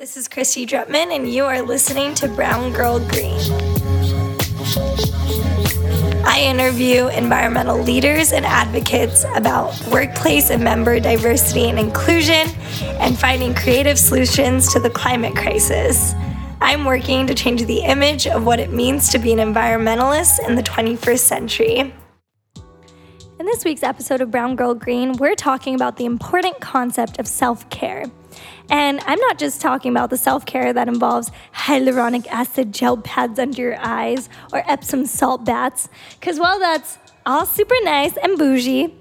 This is Kristy Drutman, and you are listening to Brown Girl Green. I interview environmental leaders and advocates about workplace and member diversity and inclusion and finding creative solutions to the climate crisis. I'm working to change the image of what it means to be an environmentalist in the 21st century. In this week's episode of Brown Girl Green, we're talking about the important concept of self care. And I'm not just talking about the self care that involves hyaluronic acid gel pads under your eyes or Epsom salt baths, because while that's all super nice and bougie,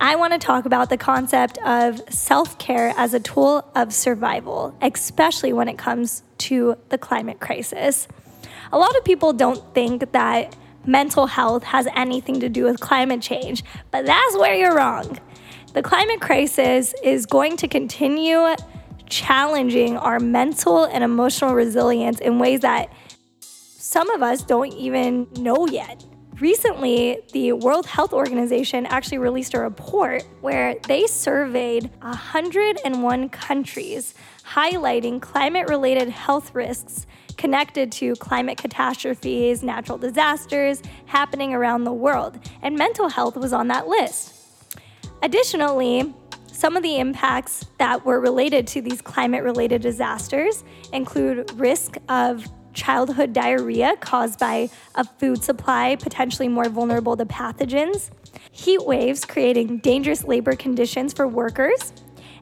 I want to talk about the concept of self care as a tool of survival, especially when it comes to the climate crisis. A lot of people don't think that mental health has anything to do with climate change, but that's where you're wrong. The climate crisis is going to continue challenging our mental and emotional resilience in ways that some of us don't even know yet. Recently, the World Health Organization actually released a report where they surveyed 101 countries highlighting climate related health risks connected to climate catastrophes, natural disasters happening around the world, and mental health was on that list. Additionally, some of the impacts that were related to these climate related disasters include risk of childhood diarrhea caused by a food supply potentially more vulnerable to pathogens, heat waves creating dangerous labor conditions for workers,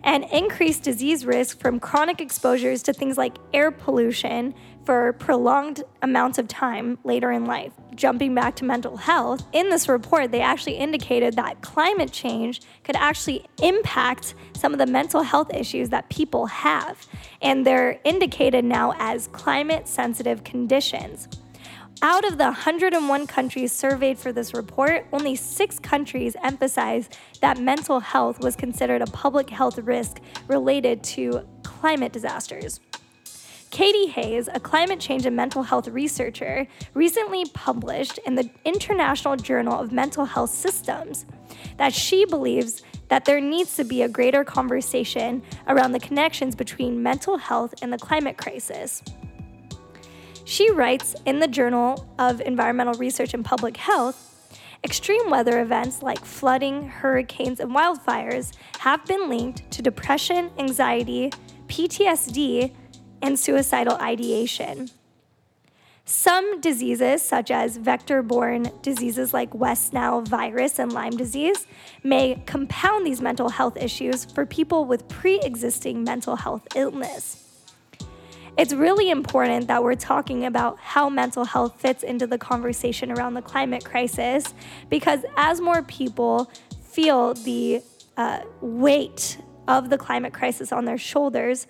and increased disease risk from chronic exposures to things like air pollution, for prolonged amounts of time later in life. Jumping back to mental health, in this report, they actually indicated that climate change could actually impact some of the mental health issues that people have, and they're indicated now as climate sensitive conditions. Out of the 101 countries surveyed for this report, only six countries emphasized that mental health was considered a public health risk related to climate disasters. Katie Hayes, a climate change and mental health researcher, recently published in the International Journal of Mental Health Systems that she believes that there needs to be a greater conversation around the connections between mental health and the climate crisis. She writes in the Journal of Environmental Research and Public Health Extreme weather events like flooding, hurricanes, and wildfires have been linked to depression, anxiety, PTSD, and suicidal ideation. Some diseases, such as vector borne diseases like West Nile virus and Lyme disease, may compound these mental health issues for people with pre existing mental health illness. It's really important that we're talking about how mental health fits into the conversation around the climate crisis because as more people feel the uh, weight of the climate crisis on their shoulders,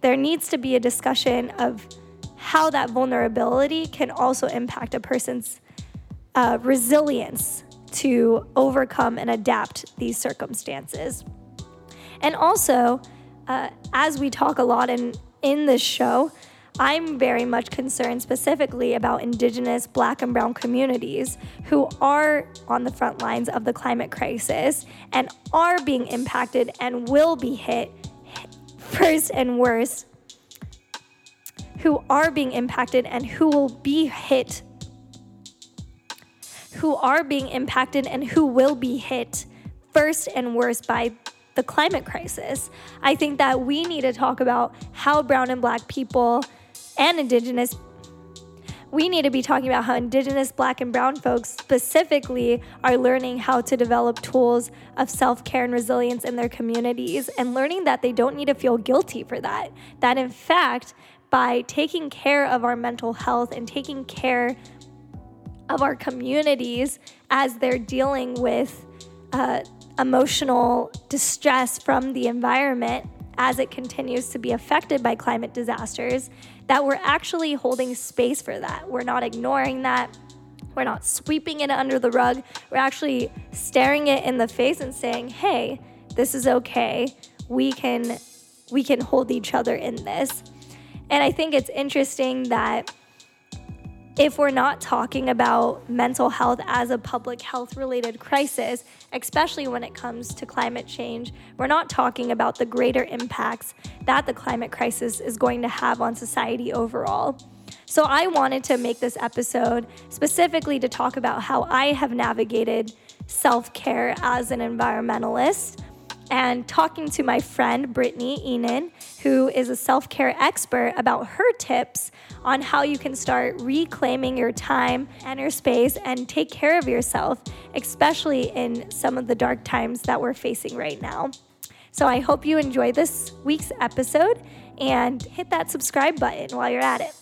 there needs to be a discussion of how that vulnerability can also impact a person's uh, resilience to overcome and adapt these circumstances. And also, uh, as we talk a lot in, in this show, I'm very much concerned specifically about Indigenous, Black, and Brown communities who are on the front lines of the climate crisis and are being impacted and will be hit first and worst who are being impacted and who will be hit who are being impacted and who will be hit first and worst by the climate crisis. I think that we need to talk about how brown and black people and indigenous we need to be talking about how Indigenous, Black, and Brown folks specifically are learning how to develop tools of self care and resilience in their communities and learning that they don't need to feel guilty for that. That in fact, by taking care of our mental health and taking care of our communities as they're dealing with uh, emotional distress from the environment as it continues to be affected by climate disasters, that we're actually holding space for that. We're not ignoring that. We're not sweeping it under the rug. We're actually staring it in the face and saying, "Hey, this is okay. We can we can hold each other in this." And I think it's interesting that if we're not talking about mental health as a public health related crisis, especially when it comes to climate change, we're not talking about the greater impacts that the climate crisis is going to have on society overall. So, I wanted to make this episode specifically to talk about how I have navigated self care as an environmentalist and talking to my friend Brittany Enan, who is a self care expert, about her tips on how you can start reclaiming your time and your space and take care of yourself, especially in some of the dark times that we're facing right now. So I hope you enjoy this week's episode and hit that subscribe button while you're at it.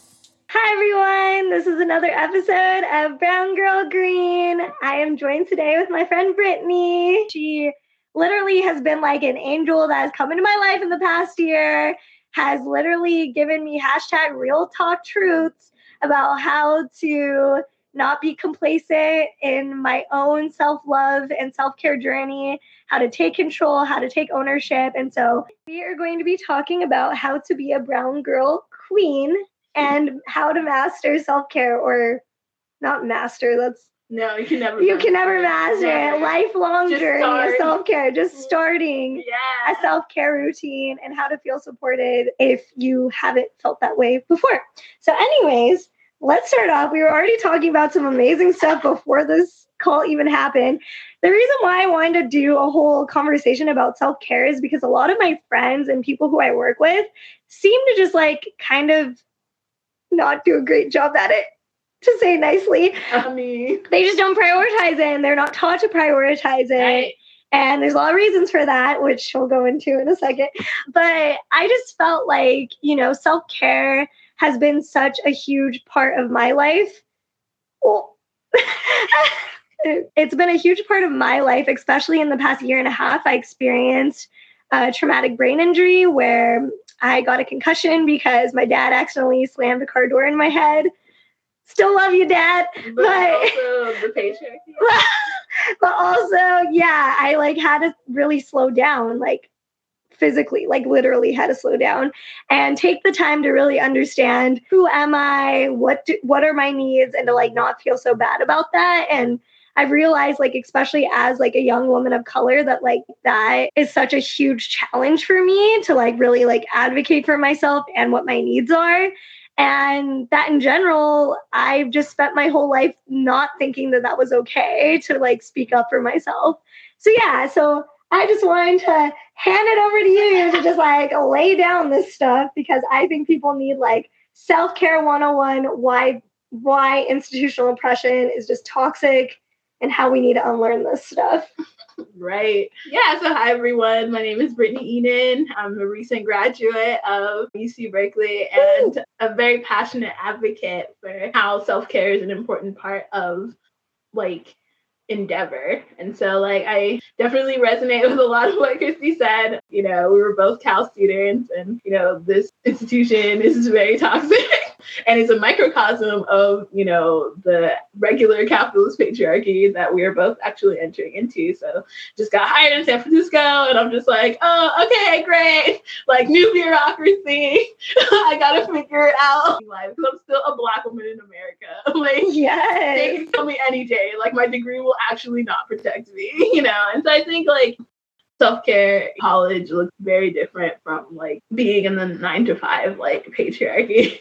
Hi, everyone. This is another episode of Brown Girl Green. I am joined today with my friend Brittany. She literally has been like an angel that has come into my life in the past year, has literally given me hashtag real talk truths about how to not be complacent in my own self love and self care journey, how to take control, how to take ownership. And so we are going to be talking about how to be a brown girl queen and how to master self care or not master, that's no, you can never. You can never master it. Lifelong just journey start. of self care. Just starting yeah. a self care routine and how to feel supported if you haven't felt that way before. So, anyways, let's start off. We were already talking about some amazing stuff before this call even happened. The reason why I wanted to do a whole conversation about self care is because a lot of my friends and people who I work with seem to just like kind of not do a great job at it to say nicely. They just don't prioritize it and they're not taught to prioritize it. Right. And there's a lot of reasons for that, which we'll go into in a second. But I just felt like, you know, self care has been such a huge part of my life. Well, it's been a huge part of my life, especially in the past year and a half. I experienced a traumatic brain injury where I got a concussion because my dad accidentally slammed a car door in my head. Still love you, Dad. But, but also the patriarchy. but also, yeah, I like had to really slow down, like physically, like literally had to slow down and take the time to really understand who am I, what do, what are my needs, and to like not feel so bad about that. And I've realized, like, especially as like a young woman of color, that like that is such a huge challenge for me to like really like advocate for myself and what my needs are. And that in general, I've just spent my whole life not thinking that that was okay to like speak up for myself. So, yeah, so I just wanted to hand it over to you to just like lay down this stuff because I think people need like self care 101, why, why institutional oppression is just toxic and how we need to unlearn this stuff. Right. Yeah. So, hi, everyone. My name is Brittany Enan. I'm a recent graduate of UC Berkeley and a very passionate advocate for how self care is an important part of like endeavor. And so, like, I definitely resonate with a lot of what Kristy said. You know, we were both Cal students, and, you know, this institution is very toxic and it's a microcosm of you know the regular capitalist patriarchy that we are both actually entering into. So just got hired in san francisco and i'm just like oh okay great. Like new bureaucracy. I gotta figure it out. Like i'm still a black woman in america. Like yes. they can tell me any day. Like my degree will actually not protect me you know? And so i think like self-care college looks very different from like being in the nine to five like patriarchy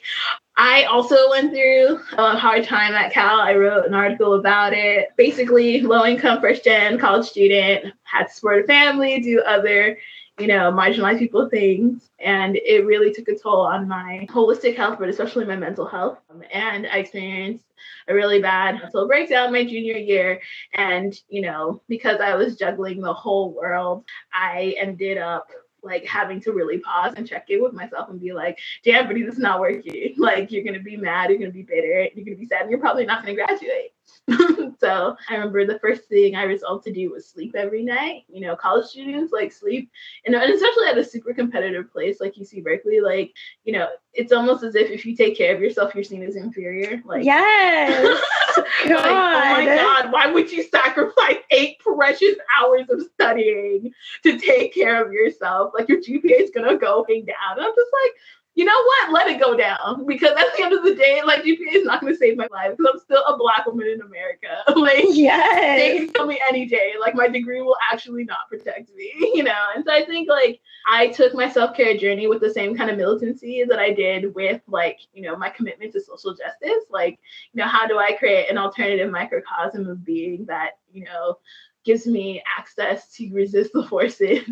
I also went through a hard time at Cal. I wrote an article about it. Basically, low income first gen college student, had to support a family, do other, you know, marginalized people things. And it really took a toll on my holistic health, but especially my mental health. Um, and I experienced a really bad mental breakdown my junior year. And, you know, because I was juggling the whole world, I ended up like having to really pause and check in with myself and be like, damn, but this is not working. Like you're gonna be mad, you're gonna be bitter, you're gonna be sad, and you're probably not gonna graduate. so I remember the first thing I resolved to do was sleep every night. You know, college students like sleep, and, and especially at a super competitive place like UC Berkeley, like, you know, it's almost as if if you take care of yourself, you're seen as inferior. Like, yes. like, oh my God, why would you sacrifice eight precious hours of studying to take care of yourself? Like, your GPA is going to go hang down. And I'm just like, you know what? Let it go down because at the end of the day, like GPA is not going to save my life because I'm still a black woman in America. like, yes. they can kill me any day. Like, my degree will actually not protect me, you know? And so I think, like, I took my self care journey with the same kind of militancy that I did with, like, you know, my commitment to social justice. Like, you know, how do I create an alternative microcosm of being that, you know, gives me access to resist the forces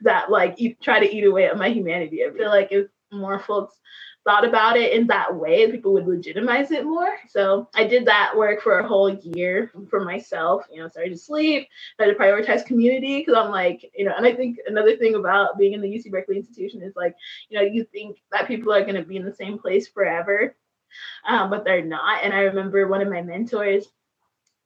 that like eat, try to eat away at my humanity. I feel like if more folks thought about it in that way, people would legitimize it more. So I did that work for a whole year for myself. You know, started to sleep, started to prioritize community because I'm like, you know, and I think another thing about being in the UC Berkeley institution is like, you know, you think that people are going to be in the same place forever, um, but they're not. And I remember one of my mentors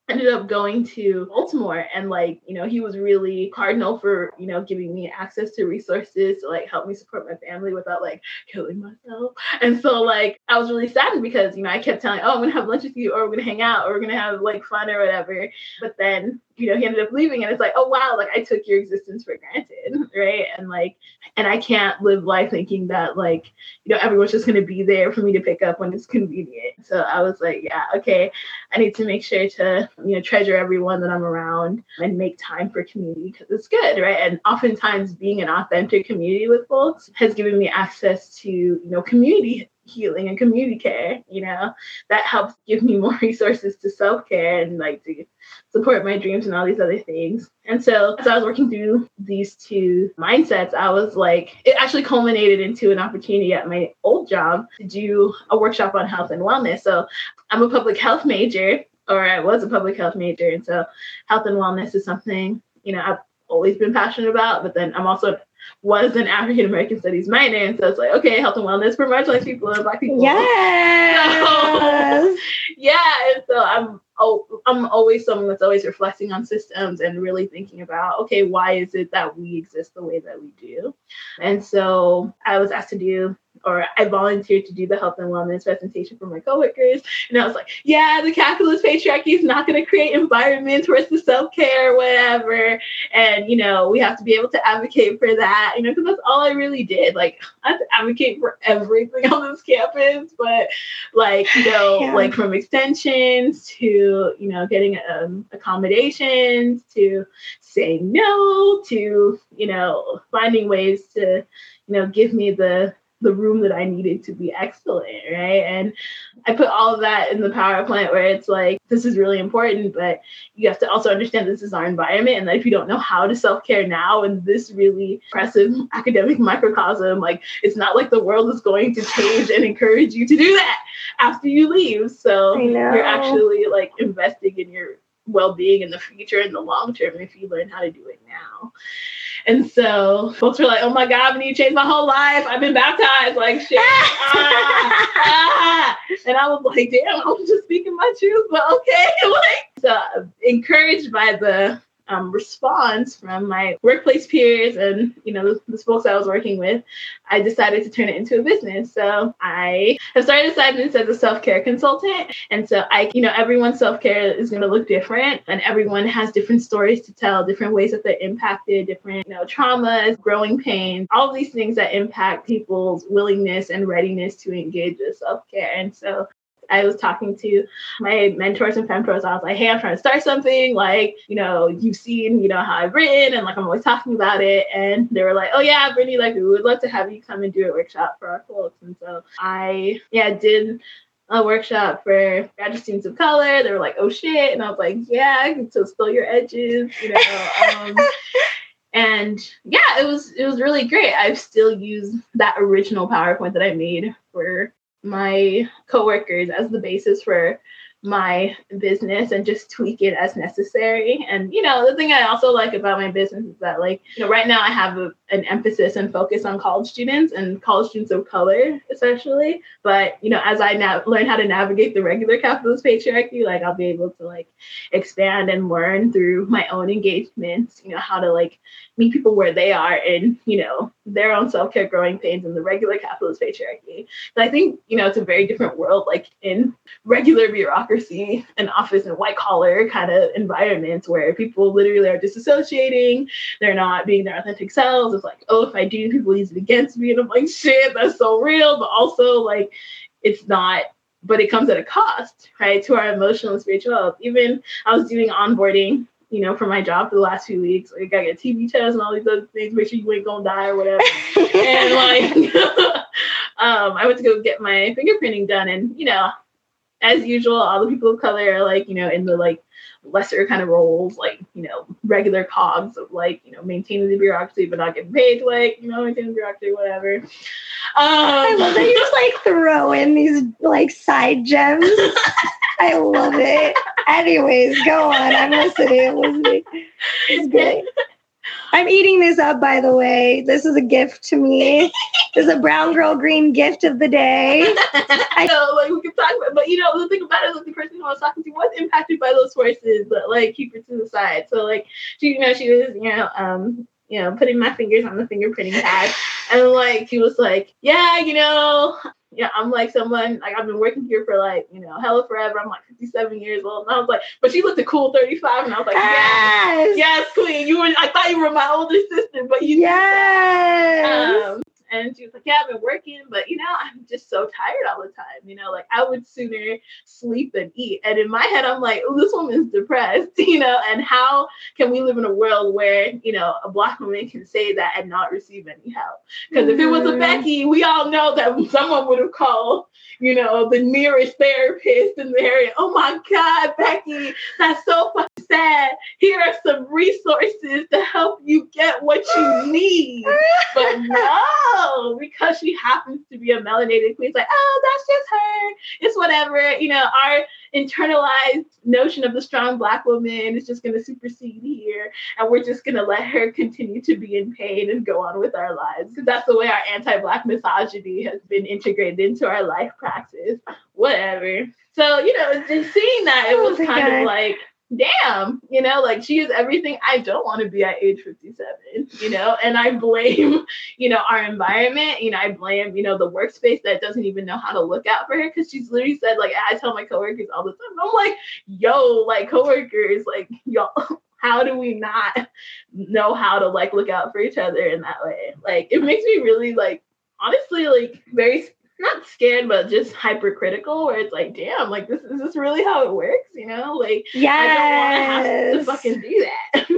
ended up going to Baltimore and like, you know, he was really cardinal for, you know, giving me access to resources to like help me support my family without like killing myself. And so like I was really saddened because, you know, I kept telling, oh, I'm gonna have lunch with you or we're gonna hang out or we're gonna have like fun or whatever. But then you know, he ended up leaving and it's like, oh wow, like I took your existence for granted, right? And like, and I can't live life thinking that like, you know, everyone's just gonna be there for me to pick up when it's convenient. So I was like, yeah, okay, I need to make sure to, you know, treasure everyone that I'm around and make time for community because it's good, right? And oftentimes being an authentic community with folks has given me access to, you know, community healing and community care, you know, that helps give me more resources to self care and like to support my dreams and all these other things. And so, as I was working through these two mindsets, I was like, it actually culminated into an opportunity at my old job to do a workshop on health and wellness. So, I'm a public health major, or I was a public health major. And so, health and wellness is something, you know, I've always been passionate about, but then I'm also was an African American studies minor. And so it's like, okay, health and wellness for marginalized people and black people. Yes. So, yeah. And so I'm oh, I'm always someone that's always reflecting on systems and really thinking about, okay, why is it that we exist the way that we do? And so I was asked to do or I volunteered to do the health and wellness presentation for my coworkers. And I was like, yeah, the capitalist patriarchy is not going to create environments where it's the self care, whatever. And, you know, we have to be able to advocate for that, you know, because that's all I really did. Like, I have to advocate for everything on this campus, but like, you know, yeah. like from extensions to, you know, getting um, accommodations to saying no to, you know, finding ways to, you know, give me the the room that I needed to be excellent, right? And I put all of that in the PowerPoint where it's like, this is really important, but you have to also understand this is our environment. And that if you don't know how to self care now in this really oppressive academic microcosm, like it's not like the world is going to change and encourage you to do that after you leave. So you're actually like investing in your well being in the future in the long term if you learn how to do it now. And so folks were like, oh my God, when you to change my whole life. I've been baptized. Like, shit. ah, ah. And I was like, damn, I'm just speaking my truth, but okay. like, so encouraged by the um, response from my workplace peers and you know the, the, folks I was working with, I decided to turn it into a business. So I have started Assignments as a self care consultant, and so I, you know, everyone's self care is going to look different, and everyone has different stories to tell, different ways that they're impacted, different you know traumas, growing pains, all these things that impact people's willingness and readiness to engage with self care. And so I was talking to my mentors and pros. I was like, hey, I'm trying to start something. Like, you know, you've seen, you know, how I've written and like I'm always talking about it. And they were like, oh yeah, Brittany, like we would love to have you come and do a workshop for our folks. And so I yeah, did a workshop for graduate students of color. They were like, oh shit. And I was like, yeah, to spill your edges, you know. Um, and yeah, it was it was really great. I've still used that original PowerPoint that I made for my coworkers as the basis for my business and just tweak it as necessary. And you know, the thing I also like about my business is that like, you know, right now I have a, an emphasis and focus on college students and college students of color especially. But you know, as I now learn how to navigate the regular capitalist patriarchy, like I'll be able to like expand and learn through my own engagements, you know, how to like meet people where they are and, you know, their own self-care growing pains in the regular capitalist patriarchy. And I think, you know, it's a very different world, like in regular bureaucracy and office and white collar kind of environments where people literally are disassociating, they're not being their authentic selves. It's like, oh, if I do, people use it against me. And I'm like, shit, that's so real. But also like it's not but it comes at a cost, right, to our emotional and spiritual health. Even I was doing onboarding, you know, for my job for the last few weeks. Like, I got TB test and all these other things. Make sure you ain't gonna die or whatever. and like, um, I went to go get my fingerprinting done, and you know, as usual, all the people of color are like, you know, in the like lesser kind of roles, like, you know, regular cogs of like, you know, maintaining the bureaucracy but not getting paid to like, you know, maintain the bureaucracy, whatever. Um, I love that you just like throw in these like side gems. I love it. Anyways, go on. I'm listening. I'm listening. It's great. I'm eating this up, by the way. This is a gift to me. this is a brown girl green gift of the day. I know, like we can talk about, but you know, the thing about it is, like, the person who I was talking to was impacted by those forces, but like keep it to the side. So like, she, you know, she was, you know, um, you know, putting my fingers on the fingerprinting pad, and like he was like, yeah, you know, yeah, I'm like someone like I've been working here for like you know hella forever. I'm like 57 years old, and I was like, but she looked a cool 35, and I was like, yes, yes, yes queen. You were. I thought you were my older sister, but you. Yes. Um, and she was like, Yeah, I've been working, but you know, I'm just so tired all the time. You know, like I would sooner sleep than eat. And in my head, I'm like, oh, this woman's depressed, you know, and how can we live in a world where, you know, a black woman can say that and not receive any help? Because mm-hmm. if it was a mm-hmm. Becky, we all know that someone would have called, you know, the nearest therapist in the area. Oh my God, Becky, that's so fucking sad. Here are some resources to help you get what you need. But no, Oh, because she happens to be a melanated queen, it's like, oh, that's just her. It's whatever. You know, our internalized notion of the strong black woman is just going to supersede here. And we're just going to let her continue to be in pain and go on with our lives. Because that's the way our anti black misogyny has been integrated into our life praxis. Whatever. So, you know, just seeing that, it oh was kind of like, damn, you know, like she is everything I don't want to be at age 57, you know, and I blame, you know, our environment, you know, I blame, you know, the workspace that doesn't even know how to look out for her because she's literally said, like, I tell my coworkers all the time, I'm like, yo, like, coworkers, like, y'all. How do we not know how to like look out for each other in that way? Like it makes me really like honestly like very not scared, but just hypercritical, where it's like, damn, like this is this really how it works, you know? Like, yeah, I don't want to have to fucking do that?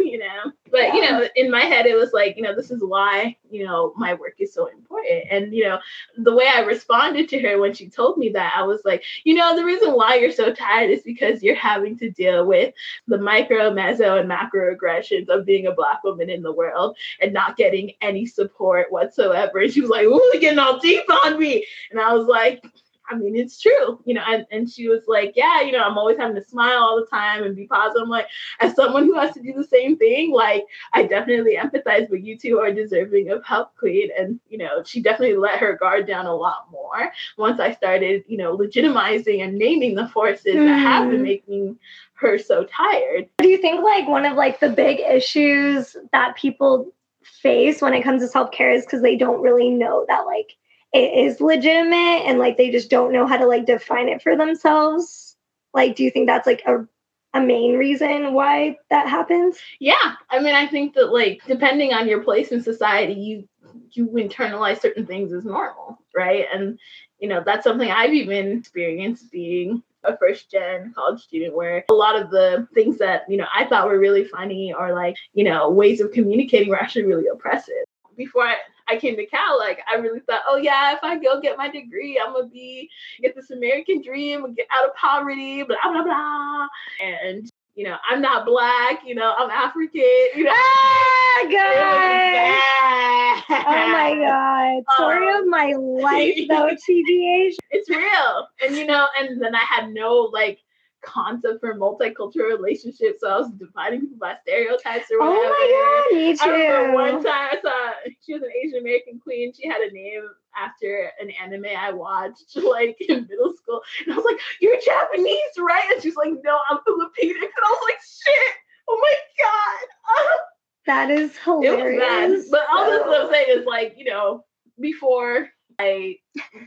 But you know, in my head, it was like, you know, this is why you know my work is so important, and you know, the way I responded to her when she told me that, I was like, you know, the reason why you're so tired is because you're having to deal with the micro, meso, and macro aggressions of being a black woman in the world and not getting any support whatsoever. And she was like, "Ooh, getting all deep on me." And I was like, I mean, it's true, you know. And, and she was like, Yeah, you know, I'm always having to smile all the time and be positive. I'm like, as someone who has to do the same thing, like, I definitely empathize with you two are deserving of help, Queen. And, you know, she definitely let her guard down a lot more once I started, you know, legitimizing and naming the forces mm. that have been hmm. making her so tired. Do you think, like, one of like the big issues that people face when it comes to self-care is because they don't really know that like it is legitimate and like they just don't know how to like define it for themselves. Like do you think that's like a a main reason why that happens? Yeah. I mean i think that like depending on your place in society you you internalize certain things as normal right? And you know that's something i've even experienced being a first gen college student where a lot of the things that you know i thought were really funny or like you know ways of communicating were actually really oppressive. Before I, I came to Cal, like I really thought, oh yeah, if I go get my degree, I'm gonna be get this American dream and get out of poverty, blah blah blah. And you know, I'm not black, you know, I'm African, you know. Ah, God. oh my God. Story um, of my life though, TBH. It's real. And you know, and then I had no like concept for multicultural relationships. So I was dividing people by stereotypes or whatever. Oh my god, me too. I remember one time I saw she was an Asian American queen. She had a name after an anime I watched like in middle school. And I was like, You're Japanese, right? And she's like, No, I'm Filipino. And I was like, shit, oh my god. That is It hilarious. was bad. But all this what I'm saying is like, you know, before I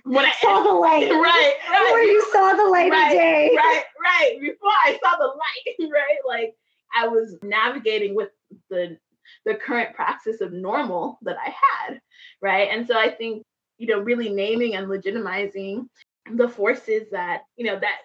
when I saw the light. right, right. Where you saw the light right, of day. Right, right. Before I saw the light, right? Like I was navigating with the the current praxis of normal that I had, right? And so I think, you know, really naming and legitimizing the forces that, you know, that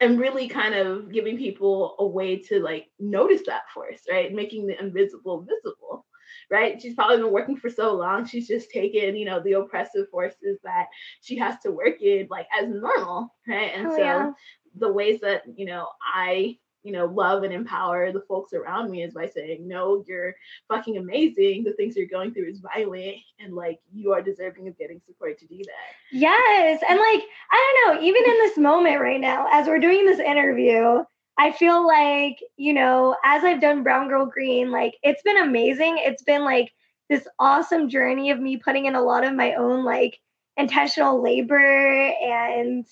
and really kind of giving people a way to like notice that force, right? Making the invisible visible. Right. She's probably been working for so long. She's just taken, you know, the oppressive forces that she has to work in like as normal. Right. And Oh, so yeah. The ways that you know i you know love and empower the folks around me is by saying no you're fucking amazing the things you're going through is violent and like you are deserving of getting support to do that Yes. And like, I don't know, even in this moment right now, as we're doing this interview, I feel like, you know, as I've done Brown Girl Green, like it's been amazing. It's been like this awesome journey of me putting in a lot of my own like intentional labor and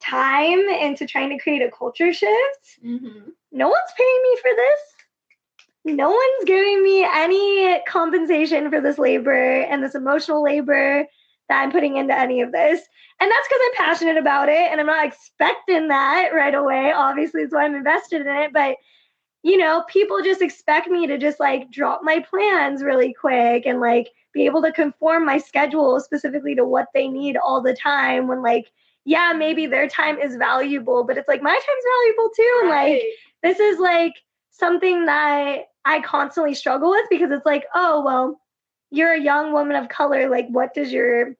time into trying to create a culture shift. mm-hmm. No one's paying me for this. No one's giving me any compensation for this labor and this emotional labor that I'm putting into any of this. And that's because I'm passionate about it and I'm not expecting that right away. Obviously, that's why I'm invested in it. But, you know, people just expect me to just like drop my plans really quick and like be able to conform my schedule specifically to what they need all the time when, like, yeah, maybe their time is valuable, but it's like my time's valuable too. And like, this is like something that I constantly struggle with because it's like, oh, well, you're a young woman of color. Like, what does your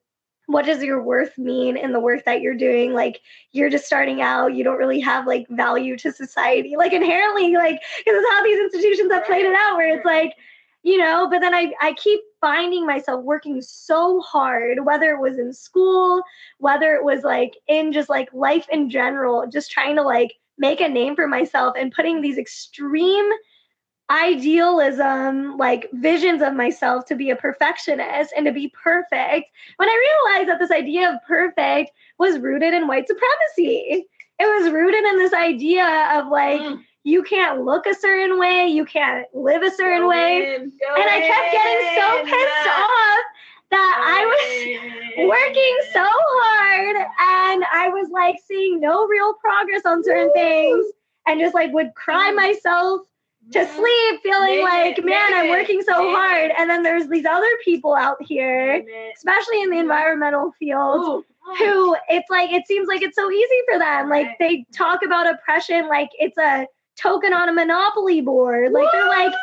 what does your worth mean in the work that you're doing? Like, you're just starting out. You don't really have like value to society. Like inherently, like because it's how these institutions have played it out, where it's like, you know. But then I I keep finding myself working so hard, whether it was in school, whether it was like in just like life in general, just trying to like make a name for myself and putting these extreme idealism, like visions of myself to be a perfectionist and to be perfect. When I realized that this idea of perfect was rooted in white supremacy, it was rooted in this idea of like, Mm. You can't look a certain way, you can't live a certain Go way. in, And I kept getting so pissed off that I was working so hard and I was like seeing no real progress on certain things and just like would cry Mhm. myself to Mhm. sleep feeling like man i'm working so hard. and then there's these other people out here especially in the Mhm. environmental field who it's like it seems like it's so easy for them. Like they talk about oppression like it's a token on a monopoly board like they're like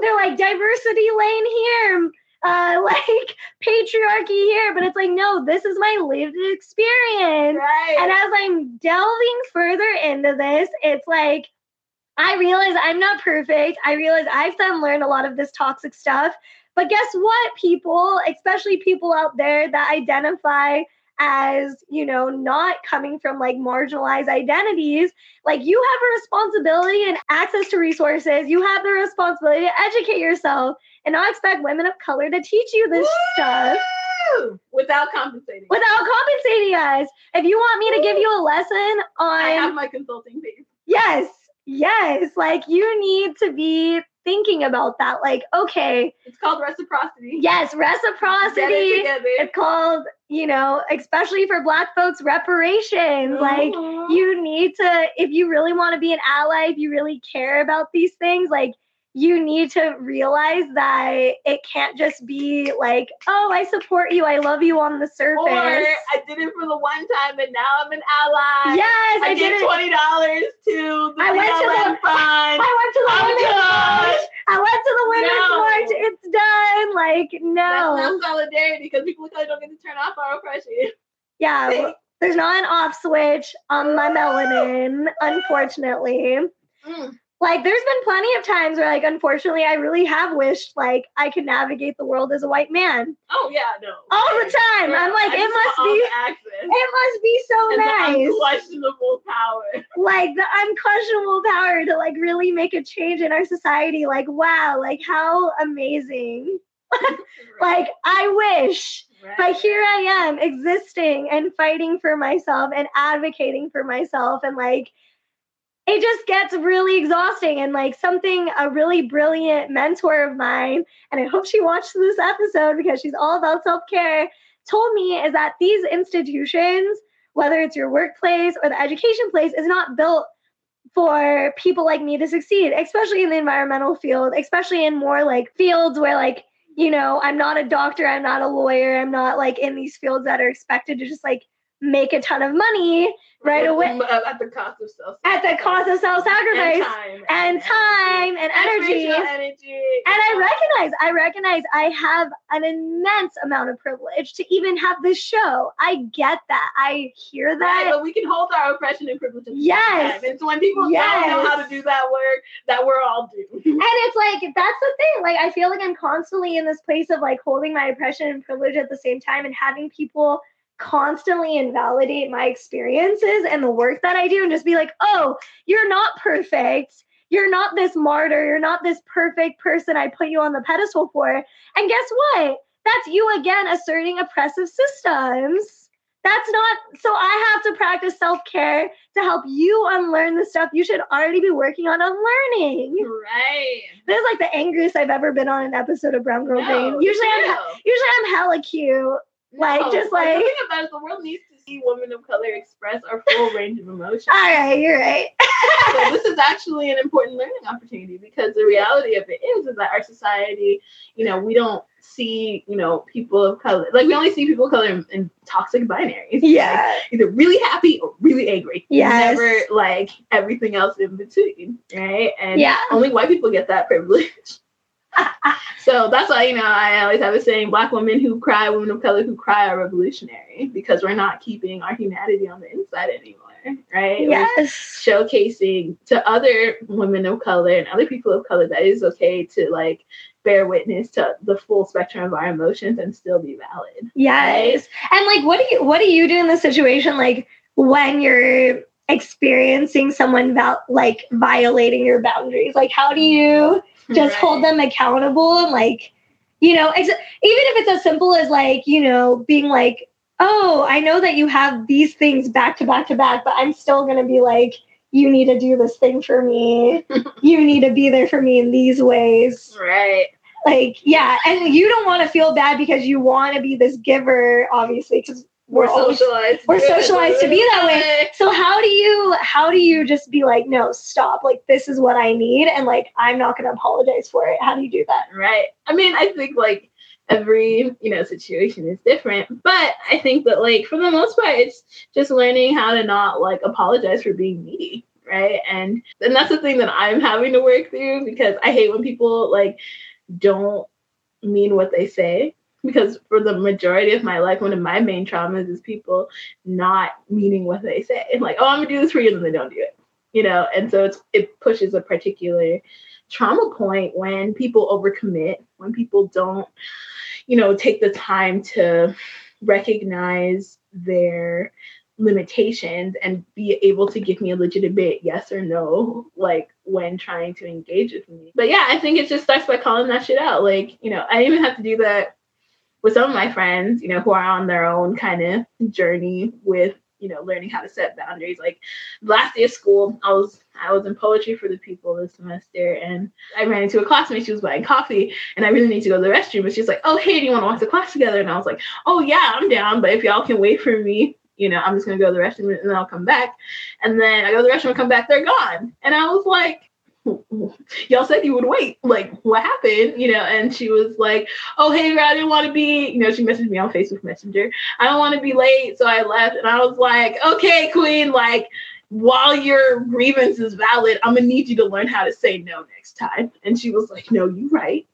they're like diversity lane here uh like patriarchy here but it's like no this is my lived experience right. and as I'm delving further into this, it's like I realize I'm not perfect. I realize I've done learned a lot of this toxic stuff. But guess what, people, especially people out there that identify as, you know, not coming from like marginalized identities, like you have a responsibility and access to resources. You have the responsibility to educate yourself and not expect women of color to teach you this stuff Without compensating. without compensating us. If you want me to give you a lesson on I have my consulting fees. yes, yes, like you need to be thinking about that. Like, okay, It's called reciprocity. yes, it reciprocity. together. It's called, you know, especially for black folks, reparations. Like Mhm. you need to, if you really want to be an ally, if you really care about these things, like you need to realize that it can't just be like, oh, I support you, I love you on the surface. Or I did it for the one time and now I'm an ally. yes, I, I, did did twenty dollars to the I went to the- fund. I went to the I'm women's march. I went to the women's No. march. It's done. Like no, That's not solidarity because people of color don't get to turn off our oppression. yeah. See? There's not an off switch on my melanin, unfortunately. Mm. Like there's been plenty of times where like unfortunately I really have wished like I could navigate the world as a white man. Oh yeah, no. All the time. I'm like, I it must be it must be so and nice. the unquestionable power. like the unquestionable power to like really make a change in our society. Like, wow, like how amazing. Like I wish but here I am existing and fighting for myself and advocating for myself and like it just gets really exhausting. And like something a really brilliant mentor of mine, and I hope she watched this episode because she's all about self care, told me is that these institutions, whether it's your workplace or the education place, is not built for people like me to succeed, especially in the environmental field, especially in more like fields where like you know, I'm not a doctor, I'm not a lawyer, I'm not like in these fields that are expected to just like make a ton of money right away uh, at the cost of self at the cost of self sacrifice and time and, time and, energy. energy and I recognize I recognize I have an immense amount of privilege to even have this show. I get that. I hear that. Right, but we can hold our oppression and privilege. yes. It's when people yes. don't know how to do that work that we're all doomed. And it's like that's the thing. Like I feel like I'm constantly in this place of like holding my oppression and privilege at the same time and having people constantly invalidate my experiences and the work that I do and just be like, oh, you're not perfect. You're not this martyr. You're not this perfect person I put you on the pedestal for. And guess what? That's you again asserting oppressive systems. That's not so I have to practice self-care to help you unlearn the stuff you should already be working on unlearning. Right. This is like the angriest I've ever been on an episode of Brown Girl no, Brain. Usually I'm usually I'm hella cute like no, just like, the thing about it, the world needs to see women of color express our full range of emotions. All right, you're right. so this is actually an important learning opportunity because the reality of it is is that our society, you know, we don't see, you know, people of color like we only see people of color in, in toxic binaries. Yeah. Like, either really happy or really angry. Yeah. Never like everything else in between. Right. And yeah. only white people get that privilege so that's why, you know, I always have a saying black women who cry, women of color who cry are revolutionary because we're not keeping our humanity on the inside anymore. Right? Yes. We're showcasing to other women of color and other people of color that it is okay to like bear witness to the full spectrum of our emotions and still be valid. Yes. Right? And like what do you what do you do in the situation like when you're experiencing someone about like violating your boundaries? Like how do you just right. hold them accountable and like you know ex- even if it's as simple as like you know being like oh i know that you have these things back to back to back but i'm still going to be like you need to do this thing for me you need to be there for me in these ways right like yeah and you don't want to feel bad because you want to be this giver obviously because we're, socialized. we're socialized to be that way. So how do you how do you just be like no stop. Like this is what i need and like i'm not going to apologize for it. How do you do that? Right. I mean i think like every you know situation is different but i think that like for the most part it's just learning how to not like apologize for being needy right? And and that's the thing that i'm having to work through because i hate when people like don't mean what they say because for the majority of my life, one of my main traumas is people not meaning what they say. And Like, oh, I'm gonna do this for you, and they don't do it. You know, and so it's it pushes a particular trauma point when people overcommit, when people don't, you know, take the time to recognize their limitations and be able to give me a legitimate yes or no like when trying to engage with me but yeah i think it just starts by calling that shit out like you know i even have to do that with some of my friends, you know, who are on their own kind of journey with, you know, learning how to set boundaries. Like last day of school, I was I was in poetry for the people this semester and I ran into a classmate. She was buying coffee and I really need to go to the restroom. And she's like, Oh, hey, do you want to walk the class together? And I was like, Oh yeah, I'm down. But if y'all can wait for me, you know, I'm just gonna go to the restroom and then I'll come back. And then I go to the restroom and come back, they're gone. And I was like, y'all said you would wait. Like, what happened? You know, and she was like, oh, hey, I didn't want to be, you know, she messaged me on Facebook Messenger. I don't want to be late. So I left. And I was like, okay, queen, like, while your grievance is valid, I'm going to need you to learn how to say no next time. And she was like, no, you're right.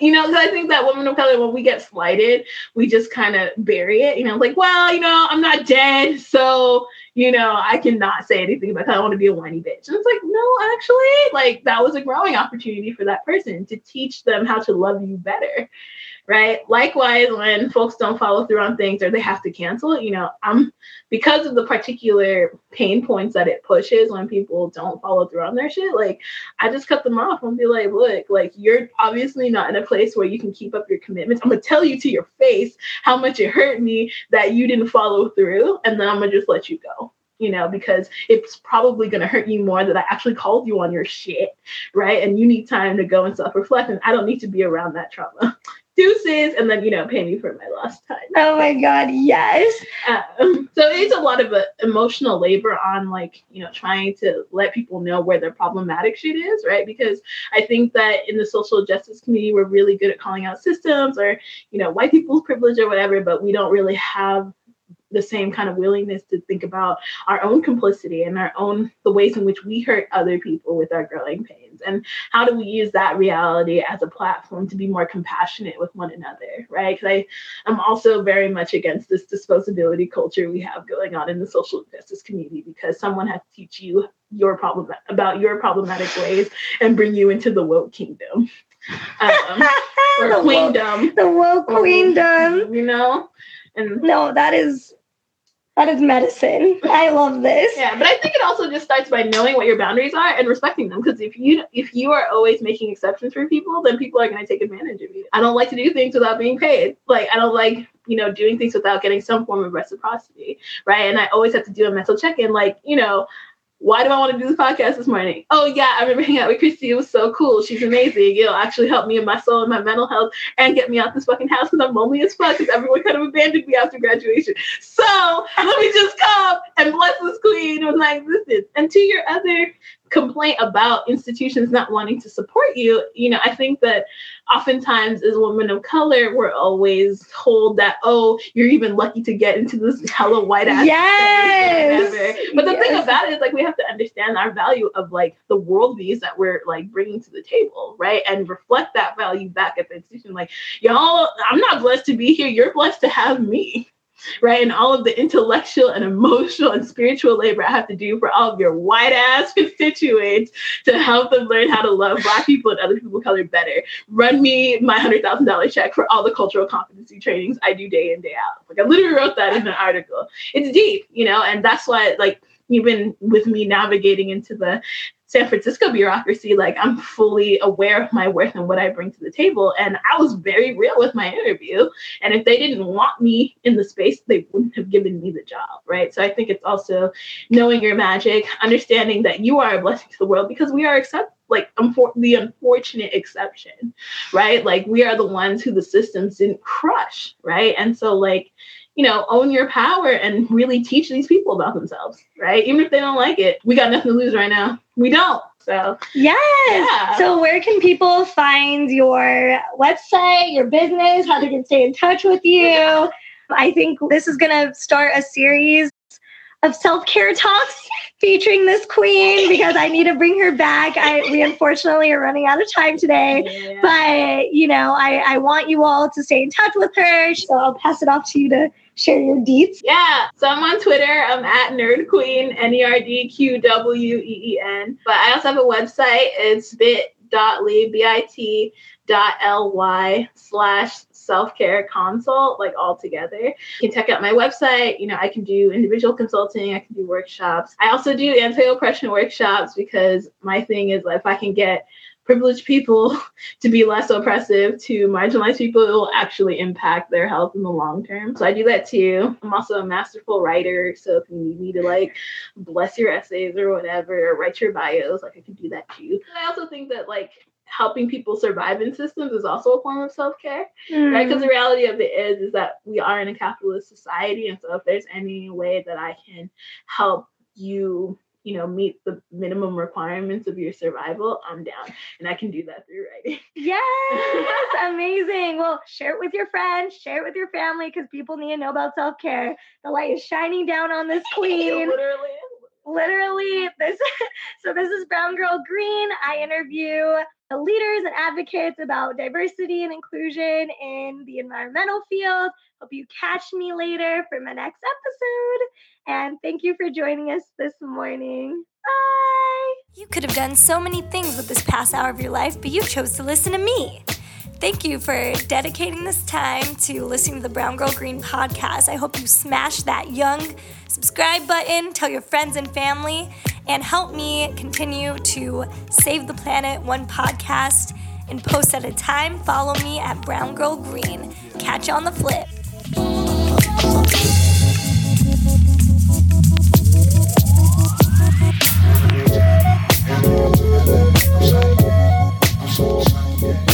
You know, because I think that women of color, when we get slighted, we just kind of bury it. You know, like, well, you know, I'm not dead. So, you know, I cannot say anything about that. I want to be a whiny bitch. And it's like, no, actually, like that was a growing opportunity for that person to teach them how to love you better right? Likewise, when folks don't follow through on things or they have to cancel, you know, I'm because of the particular pain points that it pushes when people don't follow through on their shit, like I just cut them off and be like, look, like you're obviously not in a place where you can keep up your commitments. I'm gonna tell you to your face how much it hurt me that you didn't follow through, and then I'm gonna just let you go you know, because it's probably going to hurt you more that I actually called you on your shit, right? And you need time to go and self reflect. And I don't need to be around that trauma. Deuces, and then, you know, pay me for my lost time. Oh my God, yes. Um, so it's a lot of uh, emotional labor on, like, you know, trying to let people know where their problematic shit is, right? Because I think that in the social justice community, we're really good at calling out systems or, you know, white people's privilege or whatever, but we don't really have the same kind of willingness to think about our own complicity and our own the ways in which we hurt other people with our growing pains and how do we use that reality as a platform to be more compassionate with one another right? Because i am also very much against this disposability culture we have going on in the social justice community because someone has to teach you your problem about your problematic ways and bring you into the woke kingdom. Um, or the queendom. woke, the woke queendom. you know? And no that is that is medicine. I love this. Yeah, but I think it also just starts by knowing what your boundaries are and respecting them. Because if you if you are always making exceptions for people, then people are going to take advantage of you. I don't like to do things without being paid. Like I don't like you know doing things without getting some form of reciprocity, right? And I always have to do a mental check in. Like you know, why do I want to do this podcast this morning? Oh yeah, I remember hanging out with Kristy. It was so cool. She's amazing. It'll actually help me in my soul and my mental health and get me out this fucking house because I'm lonely as fuck because everyone kind of abandoned me after graduation. So let me just come and bless this queen with my existence. And to your other complaint about institutions not wanting to support you, you know, I think that oftentimes as women of color, we're always told that, oh, you're even lucky to get into this hella white ass. Yes. But the yes. thing about it is like we have to understand our value of like the worldviews that we're like bringing to the table, right? And reflect that value back at the institution. Like, y'all, I'm not blessed to be here. You're blessed to have me right? And all of the intellectual and emotional and spiritual labor I have to do for all of your white ass constituents to help them learn how to love Black people and other people of color better. Run me my $100,000 check for all the cultural competency trainings I do day in, day out. Like I literally wrote that in an article. It's deep, you know, and that's why, like, even with me navigating into the San Francisco bureaucracy, like I'm fully aware of my worth and what I bring to the table. And I was very real with my interview. And if they didn't want me in the space, they wouldn't have given me the job. Right. So I think it's also knowing your magic, understanding that you are a blessing to the world because we are accept like unfor- the unfortunate exception, right? Like we are the ones who the systems didn't crush, right? And so like you know, own your power and really teach these people about themselves, right? Even if they don't like it, we got nothing to lose right now. We don't. So, yes. Yeah. So, where can people find your website, your business, how they can stay in touch with you? I think this is going to start a series of self-care talks featuring this queen because I need to bring her back. I we unfortunately are running out of time today. Yeah. But you know, I, I want you all to stay in touch with her. So I'll pass it off to you to share your deets. Yeah. So I'm on Twitter. I'm at Nerd Queen, N E R D Q W E E N. But I also have a website. It's bit.ly, B-I-T dot L-Y slash self-care consult like all together you can check out my website you know i can do individual consulting i can do workshops i also do anti-oppression workshops because my thing is if i can get privileged people to be less oppressive to marginalized people, it will actually impact their health in the long term. So I do that too. I'm also a masterful writer. So if you need me to like bless your essays or whatever, or write your bios, like I can do that too. I also think that like helping people survive in systems is also a form of self-care Mm. right because the reality of it is is that we are in a capitalist society and so if there's any way that i can help you you know meet the minimum requirements of your survival i'm down and i can do that through writing Yes, That's amazing. Well, share it with your friends, share it with your family because people need to know about self care. The light is shining down on this queen. literally Literally, this. So this is Brown Girl Green. I interview leaders and advocates about diversity and inclusion in the environmental field. Hope you catch me later for my next episode. And thank you for joining us this morning. Bye. You could have done so many things with this past hour of your life, but you chose to listen to me. Thank you for dedicating this time to listening to the Brown Girl Green podcast. I hope you smash that young subscribe button, tell your friends and family, and help me continue to save the planet one podcast and post at a time. Follow me at Brown Girl Green. Catch you on the flip. I'm so,